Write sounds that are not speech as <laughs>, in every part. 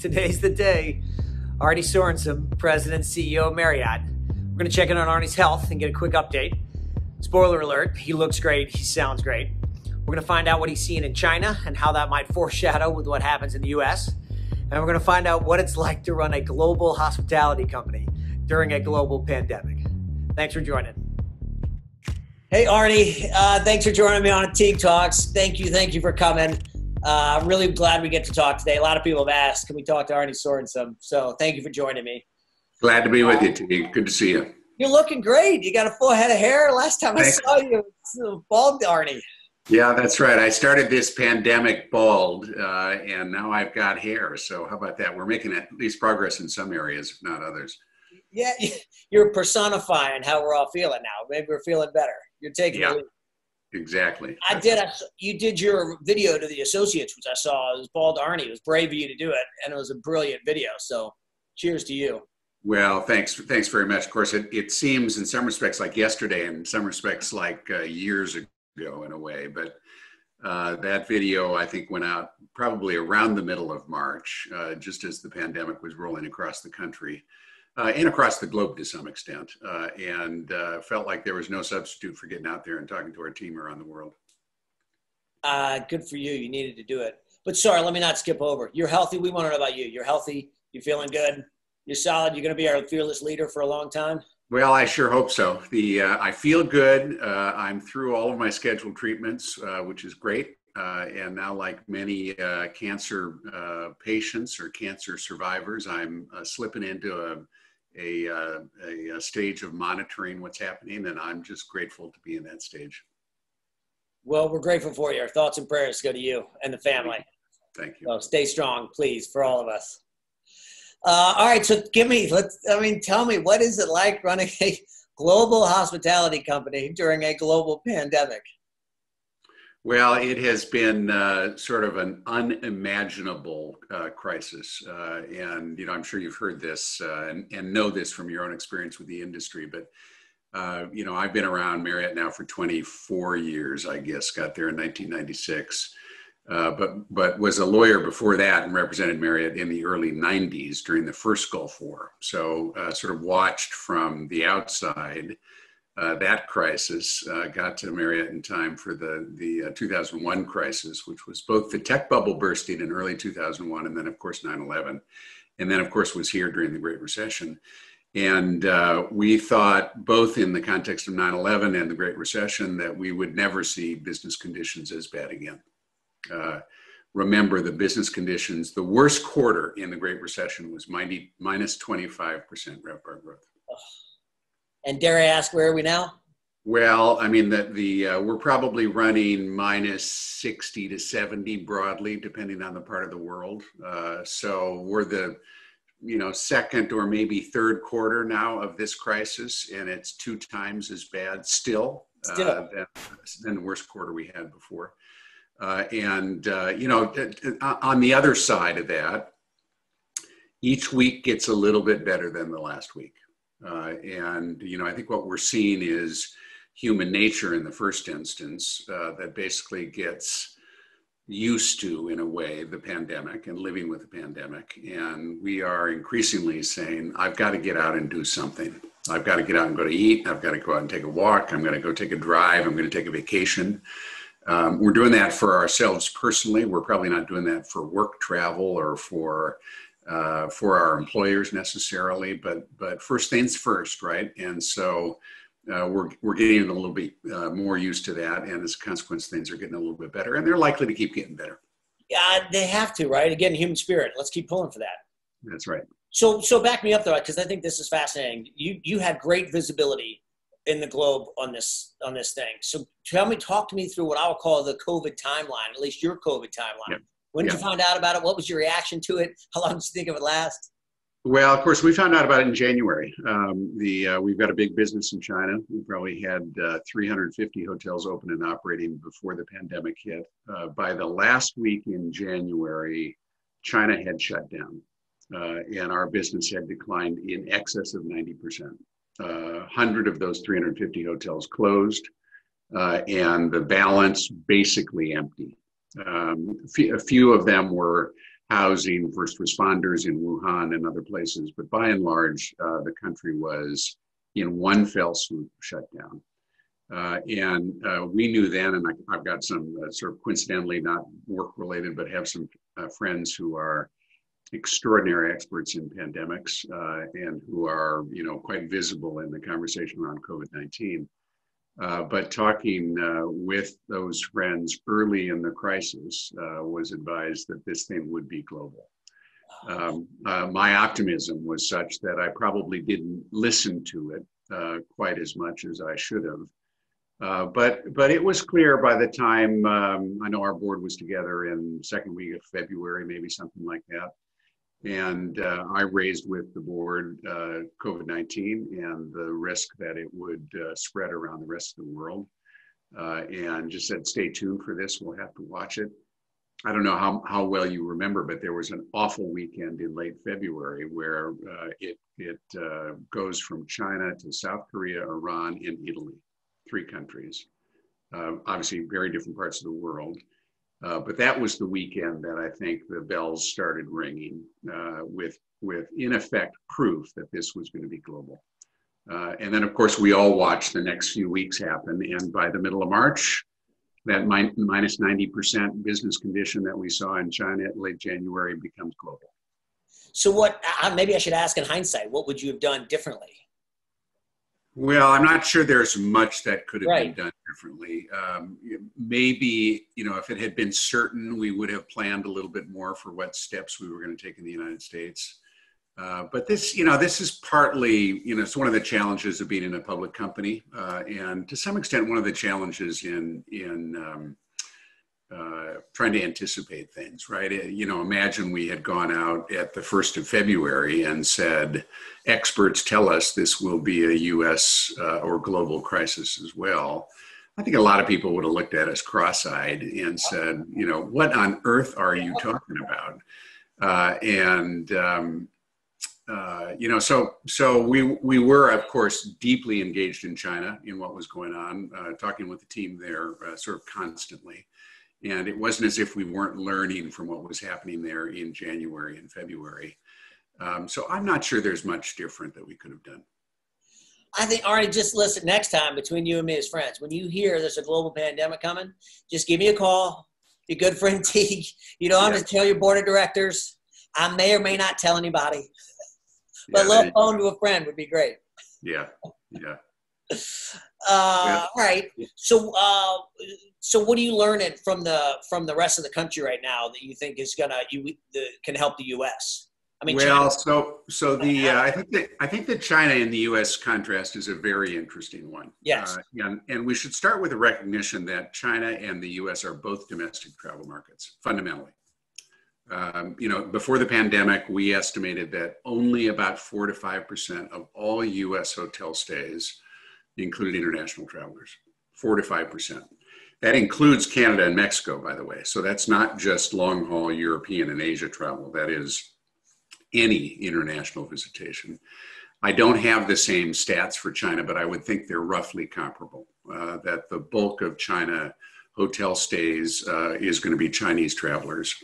Today's the day. Arne Sorenson, President CEO Marriott. We're going to check in on Arne's health and get a quick update. Spoiler alert, he looks great, he sounds great. We're going to find out what he's seeing in China and how that might foreshadow with what happens in the US. And we're going to find out what it's like to run a global hospitality company during a global pandemic. Thanks for joining. Hey, Arne, uh, thanks for joining me on Teague Talks. Thank you, thank you for coming. Uh, I'm really glad we get to talk today. A lot of people have asked, can we talk to Arne Sorenson? So thank you for joining me. Glad to be with you, Teague. Good to see you. You're looking great. You got a full head of hair. Last time I saw you, bald Arne. Yeah, that's right. I started this pandemic bald, uh, and now I've got hair. So how about that? We're making at least progress in some areas, if not others. Yeah, <laughs> you're personifying how we're all feeling now. Maybe we're feeling better. You're taking yeah, exactly. I did. I, you did your video to the associates, which I saw. It was bald Arne. It was brave of you to do it, and it was a brilliant video. So, cheers to you. Well, thanks. Thanks very much. Of course, it, it seems in some respects like yesterday, and in some respects like uh, years ago in a way, but uh, that video I think went out probably around the middle of March, uh, just as the pandemic was rolling across the country uh, and across the globe to some extent, uh, and uh, felt like there was no substitute for getting out there and talking to our team around the world. Uh, good for you. You needed to do it. But sorry, let me not skip over. You're healthy. We want to know about you. You're healthy. You're feeling good. You're solid. You're going to be our fearless leader for a long time. Well, I sure hope so. The uh, I feel good. Uh, I'm through all of my scheduled treatments, uh, which is great. Uh, and now, like many uh, cancer uh, patients or cancer survivors, I'm slipping into a a, a, a stage of monitoring what's happening, and I'm just grateful to be in that stage. Well, we're grateful for you. Our thoughts and prayers go to you and the family. Thank you. So stay strong, please, for all of us. Uh, all right, so give me, let's, I mean, tell me, what is it like running a <laughs> global hospitality company during a global pandemic? Well, it has been uh, sort of an unimaginable uh, crisis. Uh, and, you know, I'm sure you've heard this uh, and, and, know this from your own experience with the industry. But, uh, you know, I've been around Marriott now for 24 years, I guess, got there in 1996. Uh, but but was a lawyer before that and represented Marriott in the early 90s during the first Gulf War. So sort of watched from the outside uh, that crisis. Uh, got to Marriott in time for the the uh, 2001 crisis, which was both the tech bubble bursting in early 2001 and then of course 9/11, and then of course was here during the Great Recession. And uh, we thought, both in the context of 9 11 and the Great Recession, that we would never see business conditions as bad again uh, remember the business conditions. The worst quarter in the Great Recession was minus 25% RevPAR growth. And dare I ask, where are we now? Well, I mean that the uh, we're probably running minus 60 to 70 broadly, depending on the part of the world. Uh, so we're the you know second or maybe third quarter now of this crisis, and it's two times as bad still, still. Uh, than, than the worst quarter we had before. Uh, and, uh, you know, on the other side of that, each week gets a little bit better than the last week. Uh, and, you know, I think what we're seeing is human nature in the first instance uh, that basically gets used to, in a way, the pandemic and living with the pandemic. And we are increasingly saying, I've got to get out and do something. I've got to get out and go to eat. I've got to go out and take a walk. I'm going to go take a drive. I'm going to take a vacation. Um, we're doing that for ourselves personally. We're probably not doing that for work travel or for uh, for our employers necessarily, but but first things first, right? And so uh, we're we're getting a little bit uh, more used to that, and as a consequence, things are getting a little bit better, and they're likely to keep getting better. Yeah, they have to, right? Again, human spirit. Let's keep pulling for that. That's right. So so back me up though, because I think this is fascinating. You you had great visibility in the globe on this on this thing. So tell me, talk to me through what I will call the COVID timeline, at least your COVID timeline. Yep. When did yep. you find out about it? What was your reaction to it? <laughs> How long did you think it would last? Well, of course, we found out about it in January. Um, the uh, we've got a big business in China. We probably had uh, 350 hotels open and operating before the pandemic hit. Uh, by the last week in January, China had shut down, uh, and our business had declined in excess of 90 percent. 100 uh, of those 350 hotels closed, uh, and the balance basically empty. Um, a few of them were housing first responders in Wuhan and other places. But by and large, uh, the country was in one fell swoop shut down. Uh, and uh, we knew then, and I, have got some uh, sort of coincidentally not work related, but have some uh, friends who are extraordinary experts in pandemics uh, and who are, you know, quite visible in the conversation around COVID-19. Uh, but talking with those friends early in the crisis was advised that this thing would be global. Um, my optimism was such that I probably didn't listen to it quite as much as I should have. Uh, but but it was clear by the time um, I know our board was together in second week of February, maybe something like that, and uh, I raised with the board uh, COVID-19 and the risk that it would uh, spread around the rest of the world, uh, and just said, stay tuned for this. We'll have to watch it. I don't know how, how well you remember, but there was an awful weekend in late February where it it goes from China to South Korea, Iran, and Italy three countries, uh, obviously very different parts of the world. Uh, but that was the weekend that I think the bells started ringing uh, with, with, in effect, proof that this was going to be global. Uh, and then, of course, we all watched the next few weeks happen. And by the middle of March, that min- minus 90% business condition that we saw in China late January becomes global. So, what uh, maybe I should ask in hindsight, what would you have done differently? Well, I'm not sure there's much that could have right. been done differently. Um, maybe, you know, if it had been certain, we would have planned a little bit more for what steps we were going to take in the United States. Uh, but this, you know, this is partly, you know, it's one of the challenges of being in a public company, uh, and to some extent, one of the challenges in in um, uh, trying to anticipate things, right? You know, imagine we had gone out at the first of February and said, experts tell us this will be a US uh, or global crisis as well. I think a lot of people would have looked at us cross eyed and said, you know, what on earth are you talking about? Uh, and, um, uh, you know, so so we we were of course deeply engaged in China in what was going on, uh, talking with the team there uh, sort of constantly. And it wasn't as if we weren't learning from what was happening there in January and February. Um, so I'm not sure there's much different that we could have done. I think, Arne, just listen next time between you and me as friends. When you hear there's a global pandemic coming, just give me a call. Your good friend <laughs> Teague. You know, I'm yeah. just tell your board of directors. I may or may not tell anybody. But yeah, a little phone to a friend would be great. Yeah, yeah. <laughs> Uh, yeah. All right. So, uh, so what are you learning from the from the rest of the country right now that you think is gonna you the, can help the U.S. I mean, well, China. so so the uh, I think that I think that China and the U.S. contrast is a very interesting one. Yes, uh, and and we should start with a recognition that China and the U.S. are both domestic travel markets fundamentally. Um, you know, before the pandemic, we estimated that only about four to five percent of all U.S. hotel stays included international travelers. Four to five percent. That includes Canada and Mexico, by the way. So that's not just long haul European and Asia travel. That is any international visitation. I don't have the same stats for China, but I would think they're roughly comparable. Uh, that the bulk of China hotel stays uh, is going to be Chinese travelers.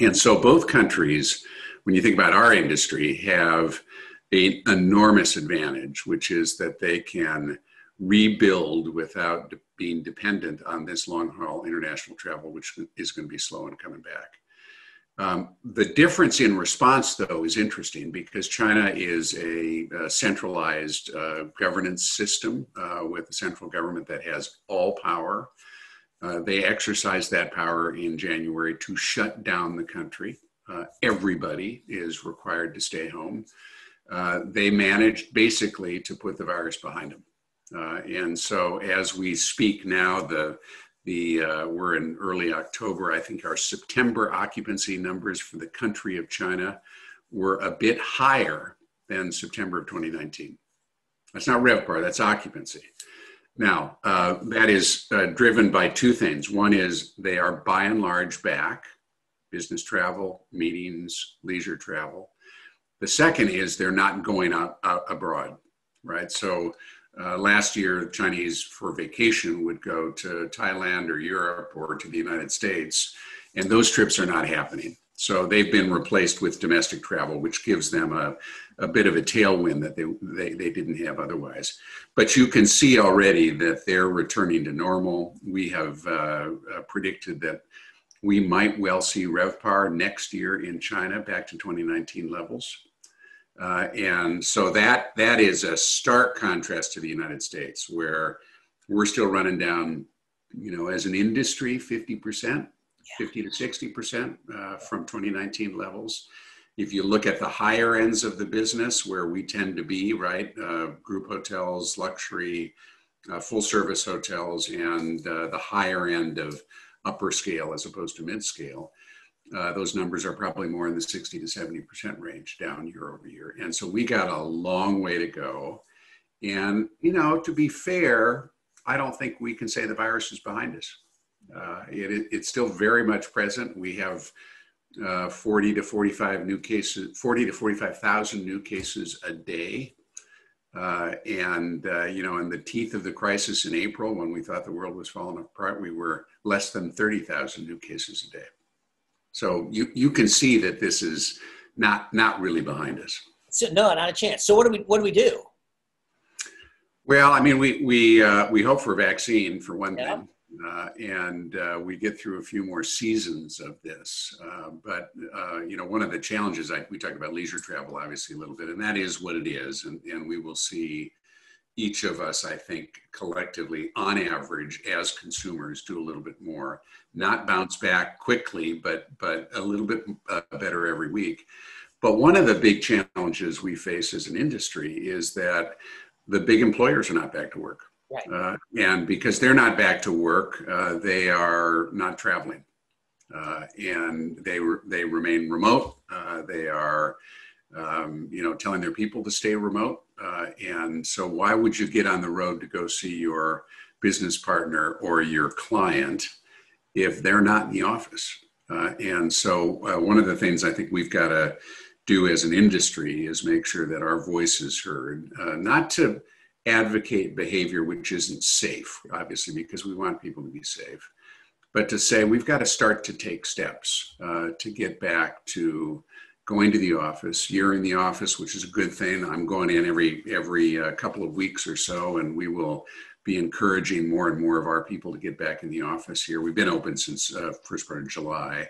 And so both countries, when you think about our industry, have an enormous advantage, which is that they can rebuild without being dependent on this long haul international travel, which is going to be slow in coming back. Um, the difference in response, though, is interesting because China is a, a centralized uh, governance system uh, with a central government that has all power. Uh, they exercised that power in January to shut down the country. Uh, everybody is required to stay home. Uh, they managed basically to put the virus behind them. Uh, and so, as we speak now, the the uh, we're in early October. I think our September occupancy numbers for the country of China were a bit higher than September of 2019. That's not RevPAR, that's occupancy. Now, uh, that is uh, driven by two things. One is they are by and large back, business travel, meetings, leisure travel. The second is they're not going out, out abroad, right? So uh, last year, Chinese for vacation would go to Thailand or Europe or to the United States, and those trips are not happening. So they've been replaced with domestic travel, which gives them a, a bit of a tailwind that they, they, they didn't have otherwise. But you can see already that they're returning to normal. We have uh, predicted that we might well see RevPAR next year in China back to 2019 levels. Uh, and so that that is a stark contrast to the United States, where we're still running down, you know, as an industry, 50%, 50 to 60% uh, from 2019 levels. If you look at the higher ends of the business, where we tend to be, right, uh, group hotels, luxury, uh, full service hotels, and uh, the higher end of upper scale as opposed to mid scale, uh, those numbers are probably more in the 60 to 70% range down year over year. And so we got a long way to go. And, you know, to be fair, I don't think we can say the virus is behind us. Uh, it, it's still very much present. We have uh, 40 to 45 new cases, 40 to 45,000 new cases a day. Uh, and, uh, you know, in the teeth of the crisis in April, when we thought the world was falling apart, we were less than 30,000 new cases a day. So you, you can see that this is not, not really behind us. So, no, not a chance. So what do we, what do we do? Well, I mean, we, we, uh, we hope for a vaccine for one yeah. thing. Uh, and uh, we get through a few more seasons of this. Uh, but uh, you know, one of the challenges I, we talked about leisure travel, obviously a little bit, and that is what it is, and, and we will see each of us, I think, collectively, on average, as consumers, do a little bit more, not bounce back quickly, but but a little bit uh, better every week. But one of the big challenges we face as an industry is that the big employers are not back to work. Right. Uh, and because they're not back to work, uh, they are not traveling. Uh, and they, re- they remain remote. Uh, they are, um, you know, telling their people to stay remote. Uh, and so, why would you get on the road to go see your business partner or your client if they're not in the office? Uh, and so, one of the things I think we've got to do as an industry is make sure that our voice is heard, not to advocate behavior which isn't safe, obviously, because we want people to be safe, but to say we've got to start to take steps uh, to get back to going to the office. You're in the office, which is a good thing. I'm going in every every uh, couple of weeks or so, and we will be encouraging more and more of our people to get back in the office here. We've been open since uh, first part of July.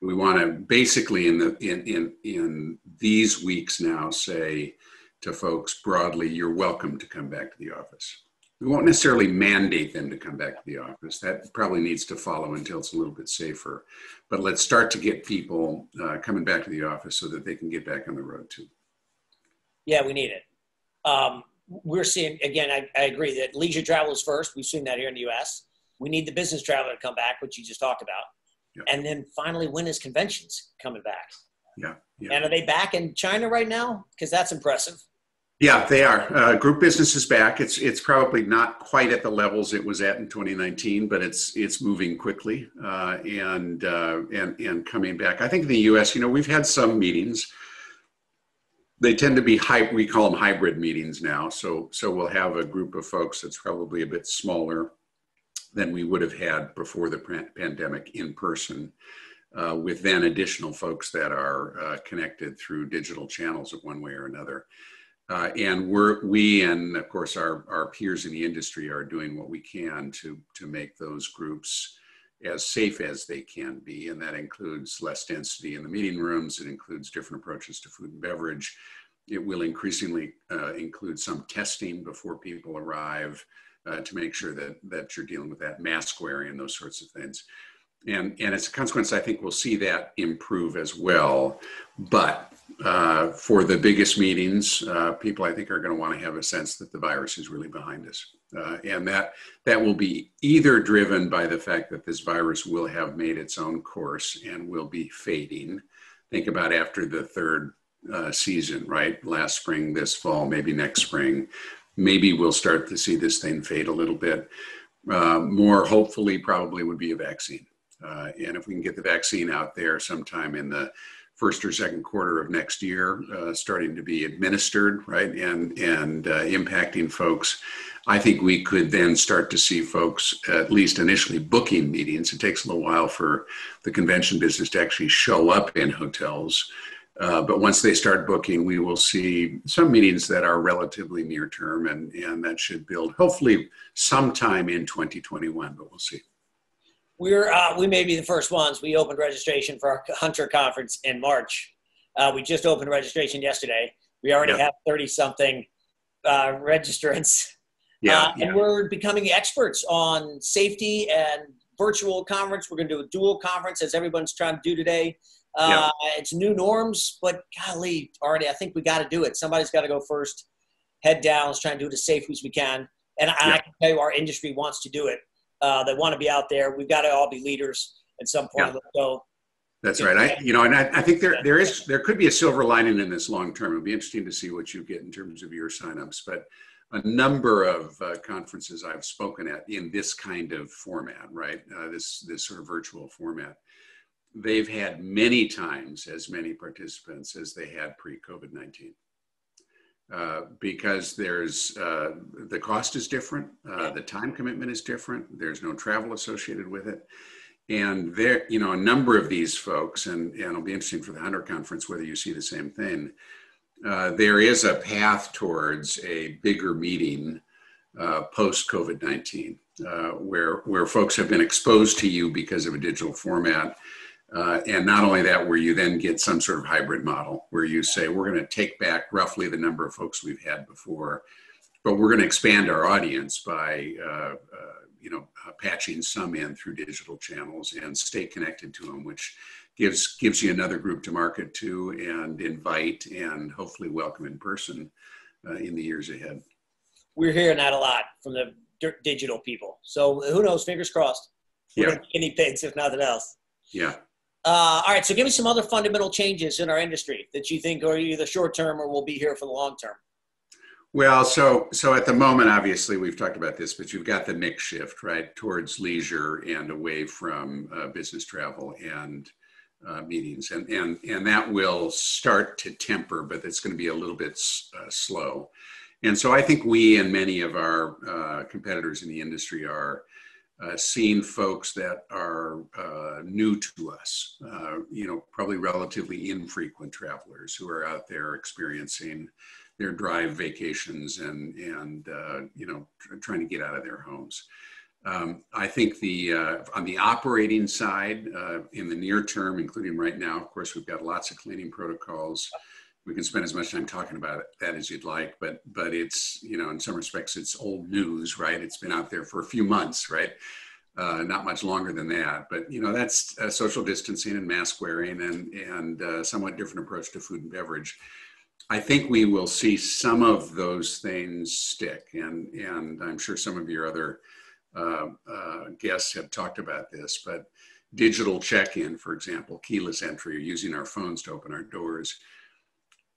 We want to basically in the in in in these weeks now say to folks broadly, you're welcome to come back to the office. We won't necessarily mandate them to come back to the office. That probably needs to follow until it's a little bit safer. But let's start to get people uh, coming back to the office so that they can get back on the road too. Yeah, we need it. Um, we're seeing, again, I, I, agree that leisure travel is first. We've seen that here in the US. We need the business traveler to come back, which you just talked about. Yeah. And then finally, when is conventions coming back? Yeah, yeah. And are they back in China right now? Because that's impressive. Yeah, they are. Uh, group business is back. It's it's probably not quite at the levels it was at in 2019, but it's it's moving quickly uh, and uh, and and coming back. I think in the U.S., you know, we've had some meetings. They tend to be high. We call them hybrid meetings now. So so we'll have a group of folks that's probably a bit smaller than we would have had before the pandemic in person. Uh, with then additional folks that are uh, connected through digital channels of one way or another. Uh, and we're, we and of course our, our peers in the industry are doing what we can to, to make those groups as safe as they can be. And that includes less density in the meeting rooms. It includes different approaches to food and beverage. It will increasingly uh, include some testing before people arrive uh, to make sure that, that you're dealing with that mask wearing and those sorts of things. And, and as a consequence, I think we'll see that improve as well. But uh, for the biggest meetings, uh, people I think are going to want to have a sense that the virus is really behind us, uh, and that that will be either driven by the fact that this virus will have made its own course and will be fading. Think about after the third uh, season, right? Last spring, this fall, maybe next spring, maybe we'll start to see this thing fade a little bit. Uh, more hopefully, probably would be a vaccine, uh, and if we can get the vaccine out there sometime in the first or second quarter of next year, uh, starting to be administered, right, and and uh, impacting folks. I think we could then start to see folks, at least initially, booking meetings. It takes a little while for the convention business to actually show up in hotels. Uh, but once they start booking, we will see some meetings that are relatively near term, and, and that should build hopefully sometime in 2021, but we'll see. We're, uh, we may be the first ones. We opened registration for our Hunter conference in March. Uh, we just opened registration yesterday. We already yep. have 30 something uh, registrants. Yeah, uh, yeah, And we're becoming experts on safety and virtual conference. We're going to do a dual conference as everyone's trying to do today. Uh, It's new norms, but golly, already, I think we got to do it. Somebody's got to go first, head down. Let's try and do it as safely as we can. And I, I can tell you, our industry wants to do it. Uh, they want to be out there. We've got to all be leaders at some point. So that's right. I, you know, and I, I, think there there is there could be a silver lining in this long term. It'll be interesting to see what you get in terms of your signups. But a number of uh, conferences I've spoken at in this kind of format, right? Uh, this this sort of virtual format, they've had many times as many participants as they had pre COVID nineteen. Uh, because there's uh, the cost is different, uh, the time commitment is different. There's no travel associated with it, and there, you know, a number of these folks, and, and it'll be interesting for the Hunter Conference whether you see the same thing. Uh, there is a path towards a bigger meeting uh, post COVID 19, uh, where, where folks have been exposed to you because of a digital format. Uh, and not only that, where you then get some sort of hybrid model where you say, we're going to take back roughly the number of folks we've had before, but we're going to expand our audience by uh, uh, you know, uh, patching some in through digital channels and stay connected to them, which gives gives you another group to market to and invite and hopefully welcome in person uh, in the years ahead. We're hearing that a lot from the digital people. So who knows? Fingers crossed. We're yeah. Guinea pigs, if nothing else. Yeah. Uh, all right. So give me some other fundamental changes in our industry that you think are either short term or will be here for the long term. Well, so so at the moment, obviously, we've talked about this, but you've got the mix shift right towards leisure and away from uh, business travel and uh, meetings, and and and that will start to temper, but it's going to be a little bit uh, slow. And so I think we and many of our uh, competitors in the industry are uh, folks that are uh, new to us, you know, probably relatively infrequent travelers who are out there experiencing their drive vacations and and uh, you know trying to get out of their homes. Um, I think the uh, on the operating side, uh, in the near term, including right now, of course, we've got lots of cleaning protocols. We can spend as much time talking about that as you'd like, but but it's you know in some respects it's old news, right? It's been out there for a few months, right? Uh, not much longer than that, but you know that's uh, social distancing and mask wearing and and uh, somewhat different approach to food and beverage. I think we will see some of those things stick, and and I'm sure some of your other uh, uh, guests have talked about this, but digital check-in, for example, keyless entry, using our phones to open our doors.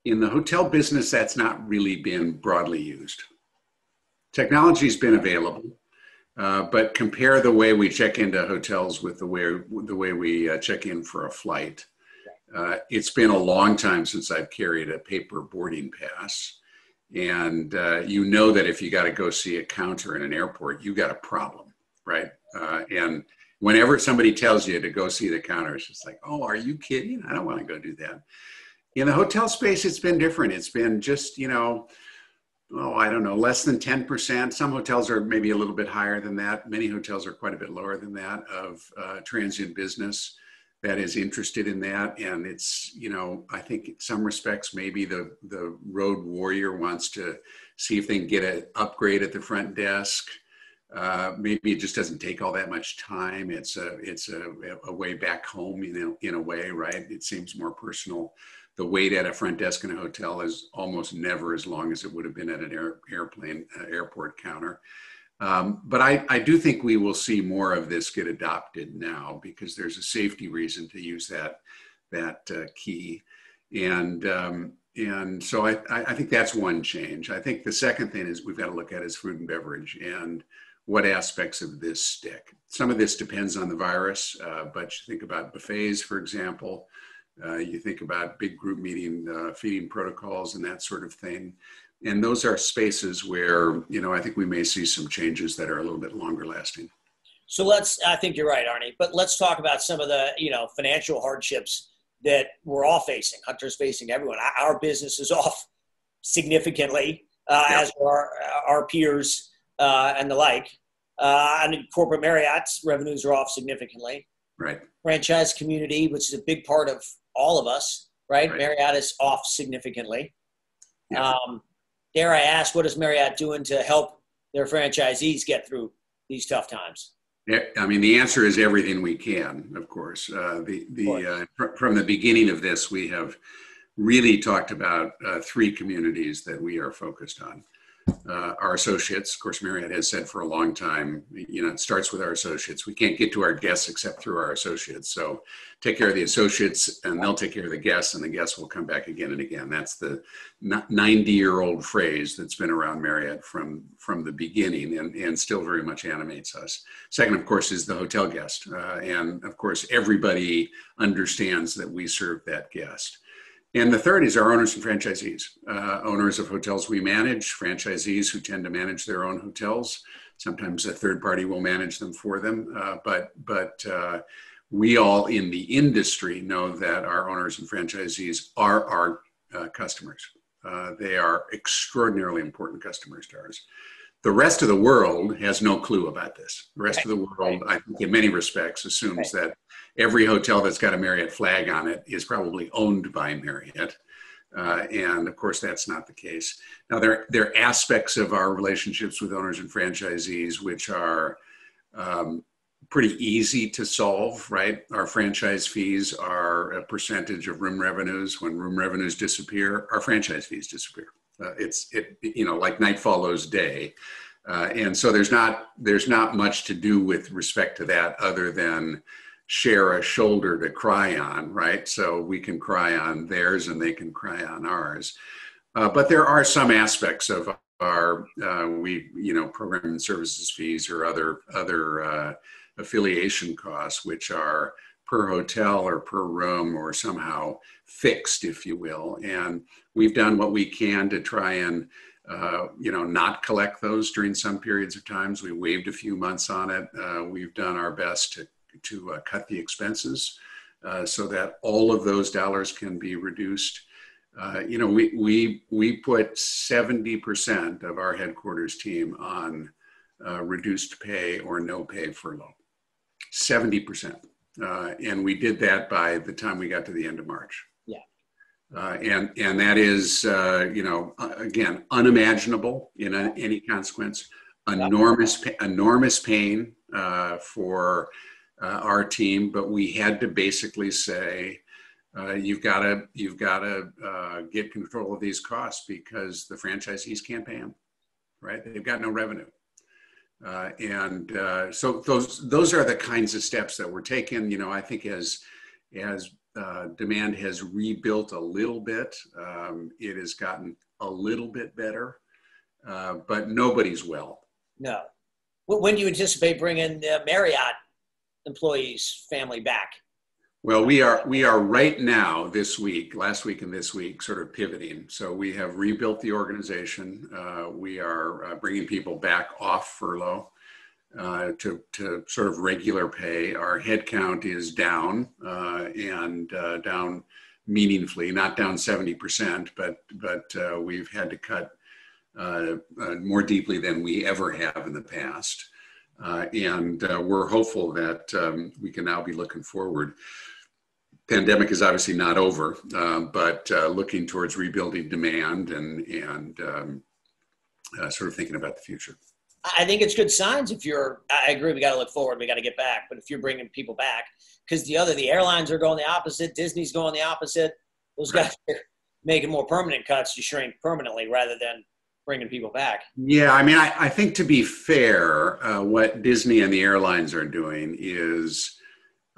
In the hotel business, that's not really been broadly used. Technology's been available, uh, but compare the way we check into hotels with the way the way we uh, check in for a flight uh, it's been a long time since I've carried a paper boarding pass. And uh, you know that if you got to go see a counter in an airport, you got a problem, right? Uh, and whenever somebody tells you to go see the counter, it's just like, oh, are you kidding? I don't want to go do that. In the hotel space, it's been different. It's been just, you know, oh, I don't know, less than 10%. Some hotels are maybe a little bit higher than that. Many hotels are quite a bit lower than that of uh, transient business that is interested in that and it's you know i think in some respects maybe the the road warrior wants to see if they can get an upgrade at the front desk uh, maybe it just doesn't take all that much time it's a it's a, a way back home you know in a way right it seems more personal the wait at a front desk in a hotel is almost never as long as it would have been at an air, airplane uh, airport counter um, but I, I do think we will see more of this get adopted now because there's a safety reason to use that that uh, key, and um, and so I, I think that's one change. I think the second thing is we've got to look at is food and beverage and what aspects of this stick. Some of this depends on the virus, uh, but you think about buffets, for example. Uh, you think about big group meeting, uh, feeding protocols, and that sort of thing and those are spaces where you know I think we may see some changes that are a little bit longer lasting. So let's. I think you're right, Arne. But let's talk about some of the you know financial hardships that we're all facing. Hunters facing everyone. Our business is off significantly, uh, yeah. as are our peers uh, and the like. Uh, and corporate Marriott's revenues are off significantly. Right. Franchise community, which is a big part of all of us, right? right. Marriott is off significantly. Yeah. Um, dare I ask, what is Marriott doing to help their franchisees get through these tough times? I mean, the answer is everything we can, of course. Uh, the the uh, from the beginning of this, we have really talked about uh, three communities that we are focused on uh, our associates. Of course, Marriott has said for a long time, you know, it starts with our associates. We can't get to our guests except through our associates. So take care of the associates and they'll take care of the guests and the guests will come back again and again. That's the 90 year old phrase that's been around Marriott from, from the beginning and, and still very much animates us. Second, of course, is the hotel guest. Uh, and of course, everybody understands that we serve that guest. And the third is our owners and franchisees, uh, owners of hotels we manage, franchisees who tend to manage their own hotels. Sometimes a third party will manage them for them, uh, but but uh, we all in the industry know that our owners and franchisees are our uh, customers. Uh, they are extraordinarily important customers to ours. The rest of the world has no clue about this. The rest right. of the world, I think, in many respects, assumes right. that every hotel that's got a Marriott flag on it is probably owned by Marriott. Uh, and of course, that's not the case. Now, there, there are aspects of our relationships with owners and franchisees which are um, pretty easy to solve, right? Our franchise fees are a percentage of room revenues. When room revenues disappear, our franchise fees disappear. Uh, it's it you know like night follows day, uh, and so there's not there's not much to do with respect to that other than share a shoulder to cry on, right? So we can cry on theirs and they can cry on ours. Uh, but there are some aspects of our uh, we you know program and services fees or other other uh, affiliation costs which are per hotel or per room or somehow fixed, if you will. And we've done what we can to try and uh, you know, not collect those during some periods of times. We waived a few months on it. Uh, we've done our best to to uh, cut the expenses uh, so that all of those dollars can be reduced. Uh, you know, we we we put 70% of our headquarters team on uh, reduced pay or no pay furlough. 70%. Uh, and we did that by the time we got to the end of March. Yeah. Uh, and and that is uh, you know again unimaginable in a, any consequence. Enormous enormous pain uh, for uh, our team, but we had to basically say. Uh, you've got to you've got to get control of these costs because the franchisees can't pay them, right? They've got no revenue. Uh, and uh, so those those are the kinds of steps that were taken. You know, I think as as uh, demand has rebuilt a little bit, um, it has gotten a little bit better, uh, but nobody's well. No. When do you anticipate bringing the Marriott employees family back? Well, we are we are right now this week, last week and this week, sort of pivoting. So we have rebuilt the organization. Uh, we are uh, bringing people back off furlough uh, to to sort of regular pay. Our headcount is down uh, and uh, down meaningfully, not down seventy percent, but but uh, we've had to cut more deeply than we ever have in the past. and we're hopeful that um, we can now be looking forward pandemic is obviously not over, uh, but uh, looking towards rebuilding demand and and um, uh, sort of thinking about the future. I think it's good signs if you're. I agree. We got to look forward. We got to get back. But if you're bringing people back, because the other, the airlines are going the opposite. Disney's going the opposite. Those guys are making more permanent cuts to shrink permanently rather than bringing people back. Yeah, I mean, I, I think to be fair, uh, what Disney and the airlines are doing is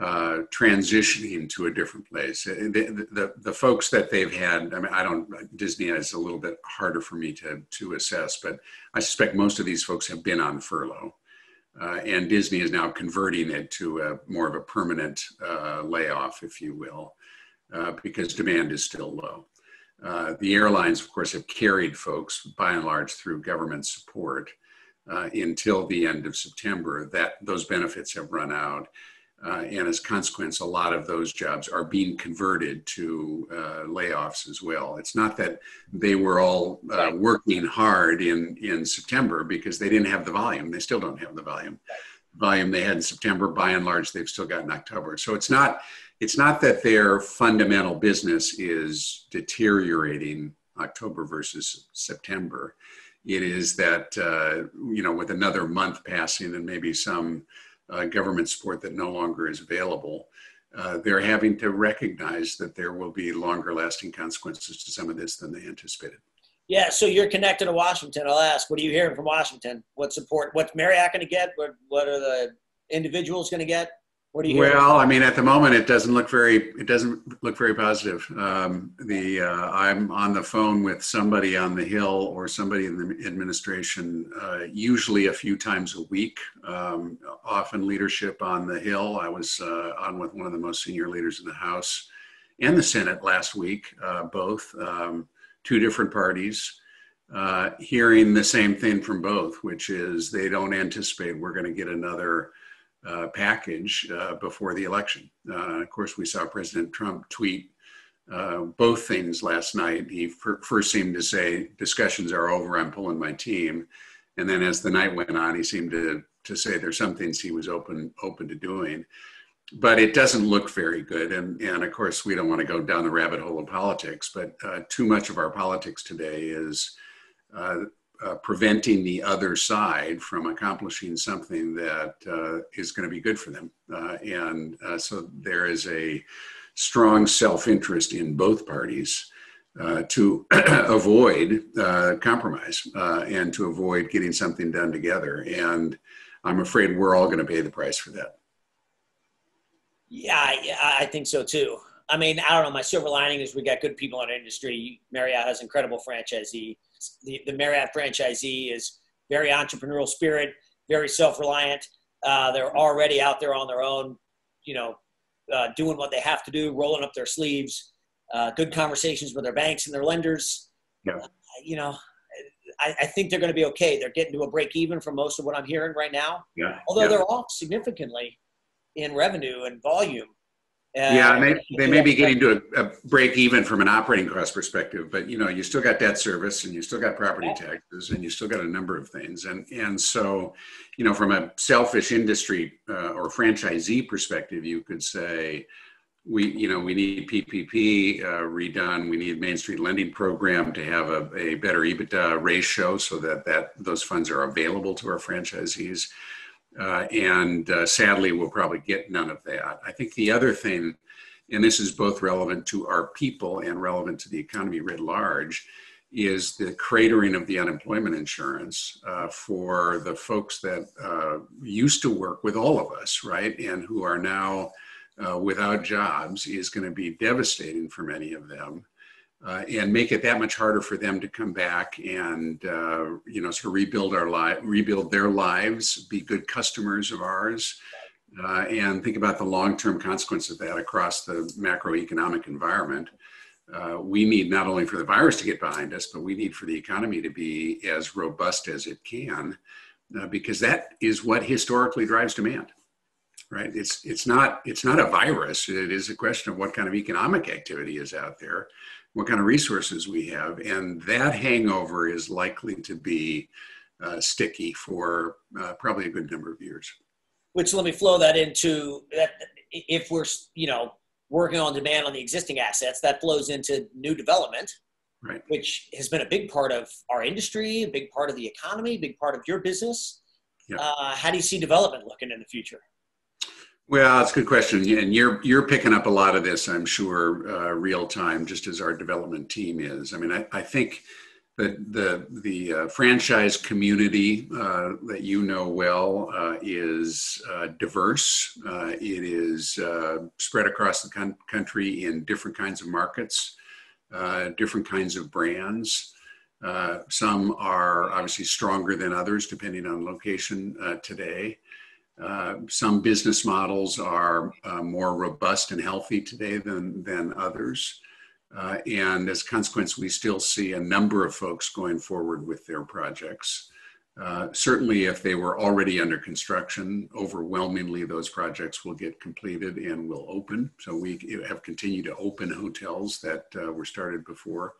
uh, transitioning to a different place. Uh, the, the, the, folks that they've had, I mean, I don't, Disney is a little bit harder for me to, to assess, but I suspect most of these folks have been on furlough. Uh, and Disney is now converting it to a more of a permanent uh, layoff, if you will, uh, because demand is still low. The airlines, of course, have carried folks by and large through government support until the end of September. That those benefits have run out, uh, and as a consequence, a lot of those jobs are being converted to uh, layoffs as well. It's not that they were all uh, working hard in in September because they didn't have the volume. They still don't have the volume. Volume they had in September, by and large, they've still got in October. So it's not it's not that their fundamental business is deteriorating October versus September. It is that, uh, you know, with another month passing and maybe some uh, government support that no longer is available, uh, they're having to recognize that there will be longer lasting consequences to some of this than they anticipated. Yeah, so you're connected to Washington. I'll ask, what are you hearing from Washington? What support? What's Marriott going to get? What, what are the individuals going to get? What do you? Well, I mean, at the moment, it doesn't look very it doesn't look very positive. Um, the uh, I'm on the phone with somebody on the Hill or somebody in the administration, uh, usually a few times a week. Um, often leadership on the Hill. I was uh, on with one of the most senior leaders in the House and the Senate last week, uh, both um, two different parties. Uh, hearing the same thing from both, which is they don't anticipate we're going to get another uh, package uh, before the election. Uh, of course, we saw President Trump tweet uh, both things last night. He first seemed to say, "Discussions are over. I'm pulling my team," and then as the night went on, he seemed to to say there's some things he was open open to doing. But it doesn't look very good, and and of course we don't want to go down the rabbit hole of politics. But uh, too much of our politics today is uh, preventing the other side from accomplishing something that uh, is going to be good for them. Uh, and uh, so there is a strong self interest in both parties to <clears throat> avoid compromise and to avoid getting something done together. And I'm afraid we're all going to pay the price for that. Yeah, I, I think so too. I mean, I don't know. My silver lining is we got good people in our industry. Marriott has incredible franchisee the, the Marriott franchisee is very entrepreneurial spirit, very self-reliant. Uh, they're already out there on their own, you know, uh, doing what they have to do, rolling up their sleeves. Uh, good conversations with their banks and their lenders. Yeah. Uh, you know, I, I, think they're going to be okay. They're getting to a break even from most of what I'm hearing right now. Yeah. Although yeah. they're off significantly in revenue and volume. Uh, yeah, they, they may be getting to a, a, break even from an operating cost perspective, but you know, you still got debt service and you still got property taxes and you still got a number of things. And, and so, you know, from a selfish industry uh, or franchisee perspective, you could say, we, you know, we need PPP uh, redone. We need Main Street Lending Program to have a, a better EBITDA ratio so that, that those funds are available to our franchisees. Uh, and uh, sadly, we'll probably get none of that. I think the other thing, and this is both relevant to our people and relevant to the economy writ large, is the cratering of the unemployment insurance uh, for the folks that uh, used to work with all of us, right, and who are now uh, without jobs is going to be devastating for many of them uh, and make it that much harder for them to come back and uh, you know sort of rebuild our life, rebuild their lives, be good customers of ours, uh, and think about the long-term consequence of that across the macroeconomic environment. Uh, we need not only for the virus to get behind us, but we need for the economy to be as robust as it can, uh, because that is what historically drives demand right? It's it's not it's not a virus. It is a question of what kind of economic activity is out there what kind of resources we have. And that hangover is likely to be uh, sticky for uh, probably a good number of years. Which let me flow that into that if we're, you know, working on demand on the existing assets, that flows into new development, right. which has been a big part of our industry, a big part of the economy, a big part of your business. Yeah. Uh, how do you see development looking in the future? Well, that's a good question, and you're you're picking up a lot of this, I'm sure, uh, real time, just as our development team is. I mean, I, I think that the the uh, franchise community uh, that you know well uh, is uh, diverse. Uh, it is spread across the con- country in different kinds of markets, different kinds of brands. some are obviously stronger than others, depending on location today. Uh, some business models are uh, more robust and healthy today than, than others. Uh, and as a consequence, we still see a number of folks going forward with their projects. Uh, certainly, if they were already under construction, overwhelmingly those projects will get completed and will open. So we have continued to open hotels that uh, were started before.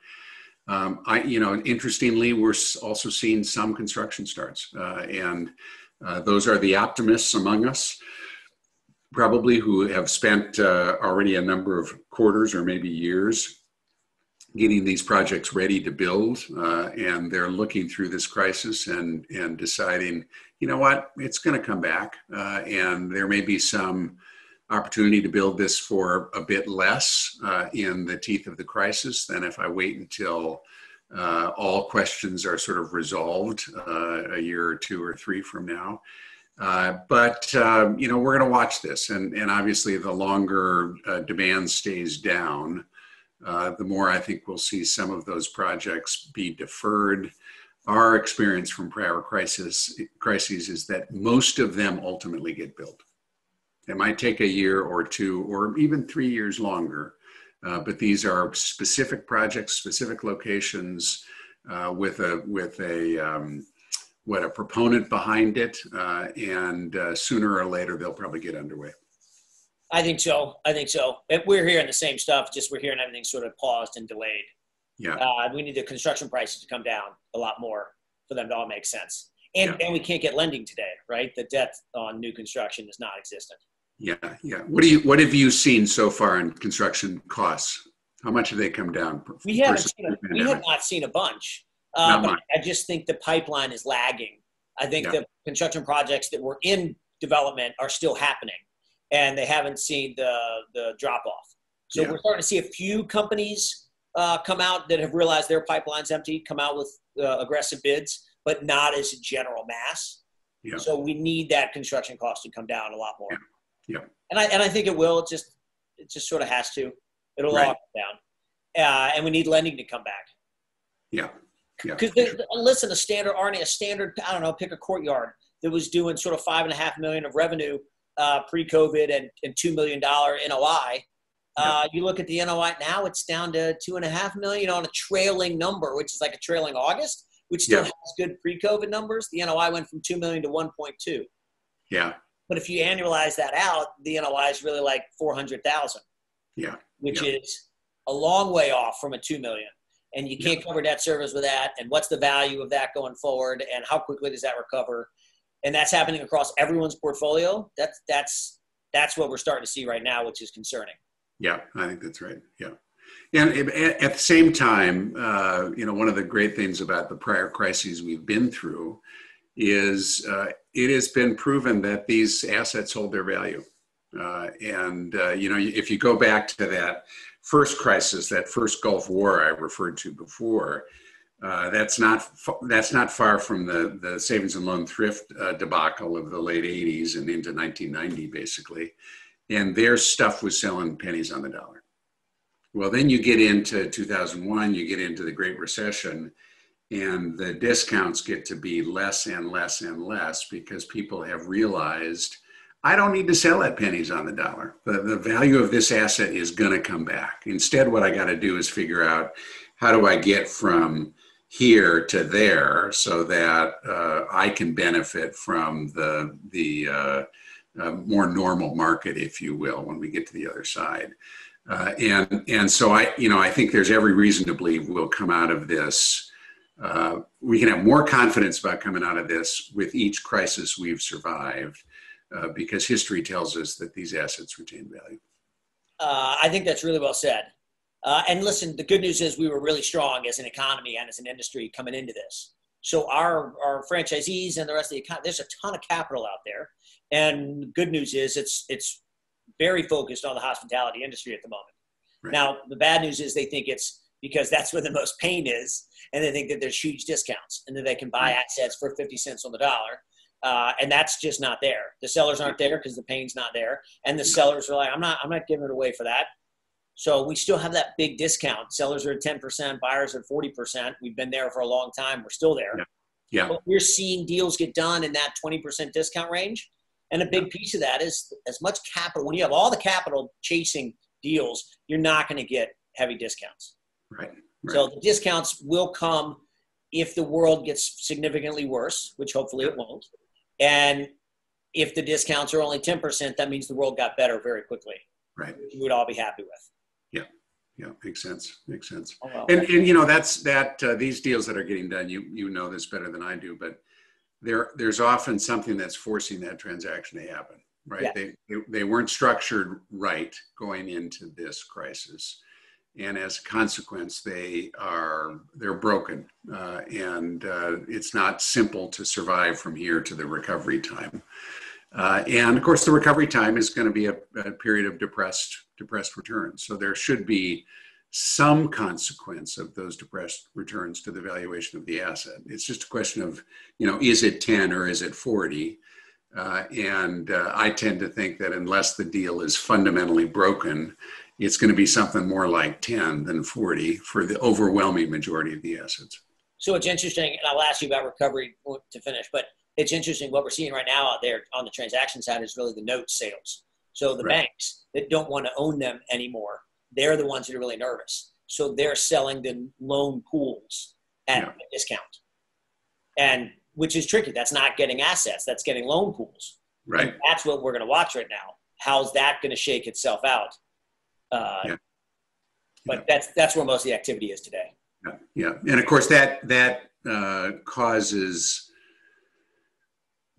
Um, I, you know, interestingly, we're also seeing some construction starts, uh, and uh, those are the optimists among us, probably who have spent uh, already a number of quarters or maybe years getting these projects ready to build uh, and they're looking through this crisis and and deciding you know what? It's going to come back. Uh, and there may be some opportunity to build this for a bit less uh, in the teeth of the crisis than if i wait until uh, all questions are sort of resolved uh, a year or two or three from now uh, but um, you know we're going to watch this and and obviously the longer demand stays down uh, the more I think we'll see some of those projects be deferred. Our experience from prior crisis, crises is that most of them ultimately get built. It might take a year or two or even three years longer, uh, but these are specific projects, specific locations uh, with a with a um, what a proponent behind it, uh, and uh, sooner or later they'll probably get underway. I think so. I think so. We're hearing the same stuff, just we're hearing everything sort of paused and delayed. Yeah. Uh, we need the construction prices to come down a lot more for them to all make sense. And, yeah. and we can't get lending today, right? The debt on new construction is not existent. Yeah, yeah. What do you what have you seen so far in construction costs? How much have they come down? We haven't seen a, we have not seen a bunch. Uh, but I just think the pipeline is lagging. I think yeah. the construction projects that were in development are still happening and they haven't seen the the drop off. So yeah. we're starting to see a few companies uh, come out that have realized their pipeline's empty, come out with uh, aggressive bids, but not as a general mass. Yeah. So we need that construction cost to come down a lot more. Yeah. And I and I think it will. It just it just sort of has to. It'll right. all come down. Uh, and we need lending to come back. Yeah. Because yeah, sure. listen, a standard Arne, a standard I don't know, pick a courtyard that was doing sort of five and a half million of revenue uh, pre-COVID and, and two million dollar NOI. Uh, you look at the NOI now; it's down to two and a half million on a trailing number, which is like a trailing August, which still yeah. has good pre-COVID numbers. The NOI went from two million to one point two. Yeah. But if you annualize that out, the NOI is really like four hundred thousand. Yeah. Which yeah. is a long way off from a two million, and you can't yeah. cover debt service with that. And what's the value of that going forward? And how quickly does that recover? and that's happening across everyone's portfolio. That's that's that's what we're starting to see right now, which is concerning. Yeah, I think that's right. Yeah. And at the same time, uh, you know, one of the great things about the prior crises we've been through is uh, it has been proven that these assets hold their value. Uh, and, uh, you know, if you go back to that first crisis, that first Gulf War I referred to before, uh, that's not that's not far from the the savings and loan thrift uh, debacle of the late 80s and into 1990 basically and their stuff was selling pennies on the dollar well then you get into 2001 you get into the great recession and the discounts get to be less and less and less because people have realized I don't need to sell at pennies on the dollar. The, the value of this asset is going to come back. Instead, what I got to do is figure out how do I get from here to there so that uh, I can benefit from the the uh, uh, more normal market, if you will, when we get to the other side. Uh, and and so I you know I think there's every reason to believe we'll come out of this. Uh, we can have more confidence about coming out of this with each crisis we've survived, uh, because history tells us that these assets retain value. I think that's really well said. Uh, and listen, the good news is we were really strong as an economy and as an industry coming into this. So our, our franchisees and the rest of the economy, there's a ton of capital out there. And good news is it's, it's very focused on the hospitality industry at the moment. Right. Now, the bad news is they think it's because that's where the most pain is. And they think that there's huge discounts and that they can buy assets for 50 cents on the dollar. Uh, and that's just not there. The sellers aren't there because the pain's not there. And the sellers are like, I'm not, I'm not giving it away for that. So we still have that big discount. Sellers are at 10%, buyers are 40%. We've been there for a long time. We're still there. Yeah. yeah. But we're seeing deals get done in that 20% discount range. And a big piece of that is as much capital. When you have all the capital chasing deals, you're not going to get heavy discounts. Right. right. So the discounts will come if the world gets significantly worse, which hopefully it won't. And if the discounts are only 10%, that means the world got better very quickly. Right. We would all be happy with. Yeah. Yeah. Makes sense. Makes sense. Oh, well. And, and you know, that's that, uh, these deals that are getting done, you, you know this better than I do, but there, there's often something that's forcing that transaction to happen, right? Yeah. They, they, they weren't structured right going into this crisis. And as a consequence, they are, they're broken. Uh, and uh, it's not simple to survive from here to the recovery time. Uh, and of course, the recovery time is going to be a, a period of depressed, depressed returns. So there should be some consequence of those depressed returns to the valuation of the asset. It's just a question of, you know, is it 10 or is it 40? Uh, and uh, I tend to think that unless the deal is fundamentally broken, it's going to be something more like 10 than 40 for the overwhelming majority of the assets. So it's interesting, and I'll ask you about recovery to finish, but it's interesting what we're seeing right now out there on the transaction side is really the note sales. So the Right. banks that don't want to own them anymore, they're the ones that are really nervous. So they're selling the loan pools at Yeah. a discount. And which is tricky. That's not getting assets, that's getting loan pools. Right. That's what we're going to watch right now. How's that going to shake itself out? Uh, Yeah. But that's that's where most of the activity is today. Yeah, yeah, and of course that that uh, causes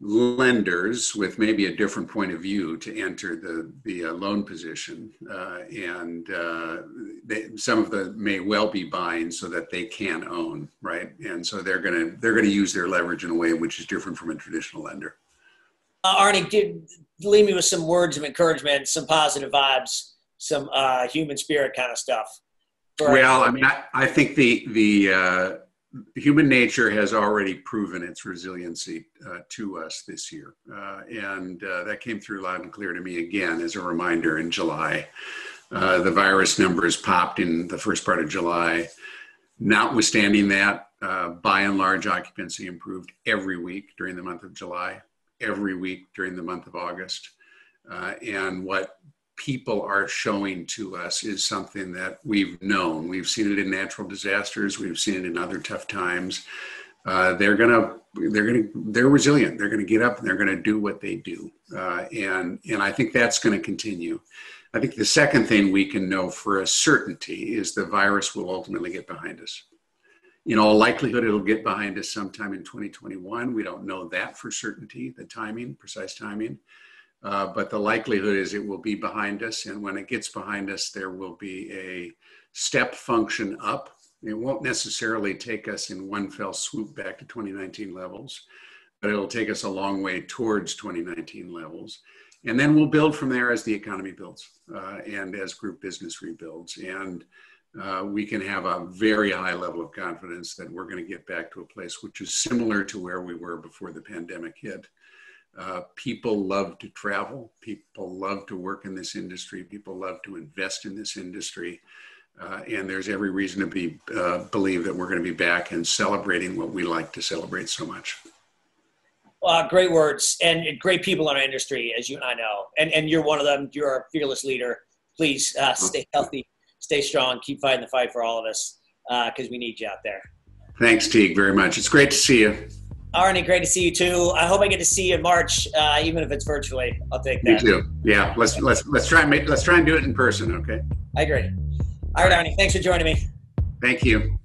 lenders with maybe a different point of view to enter the the uh, loan position, uh, and uh, they, some of them may well be buying so that they can own, right? And so they're gonna they're gonna use their leverage in a way which is different from a traditional lender. Uh, Arne, give, leave me with some words of encouragement, some positive vibes, some uh, human spirit kind of stuff. Well, I mean, I, I think the the uh, human nature has already proven its resiliency uh, to us this year, uh, and uh, that came through loud and clear to me again as a reminder in July. Uh, the virus numbers popped in the first part of July. Notwithstanding that, uh, by and large, occupancy improved every week during the month of July, every week during the month of August. Uh, and what people are showing to us is something that we've known. We've seen it in natural disasters. We've seen it in other tough times. Uh, they're gonna, they're gonna, they're resilient. They're gonna get up and they're gonna do what they do. Uh, and and I think that's to continue. I think the second thing we can know for a certainty is the virus will ultimately get behind us. In all likelihood, it'll get behind us sometime in 2021. We don't know that for certainty, the timing, precise timing. Uh, but the likelihood is it will be behind us. And when it gets behind us, there will be a step function up. It won't necessarily take us in one fell swoop back to 2019 levels, but it'll take us a long way towards 2019 levels. And then we'll build from there as the economy builds uh, and as group business rebuilds. And uh, we can have a very high level of confidence that we're going to get back to a place which is similar to where we were before the pandemic hit. Uh, people love to travel. People love to work in this industry. People love to invest in this industry. Uh, and there's every reason to be uh, believe that we're going to be back and celebrating what we like to celebrate so much. Uh, great words and great people in our industry, as you and I know. And, and you're one of them. You're a fearless leader. Please uh, stay healthy, stay strong, keep fighting the fight for all of us because we need you out there. Thanks, Teague, very much. It's great to see you. Arne, great to see you too. I hope I get to see you in March, uh, even if it's virtually. I'll take You that. too. Yeah, let's let's let's try and make let's try and do it in person. Okay. I agree. All right, Arne, thanks for joining me. Thank you.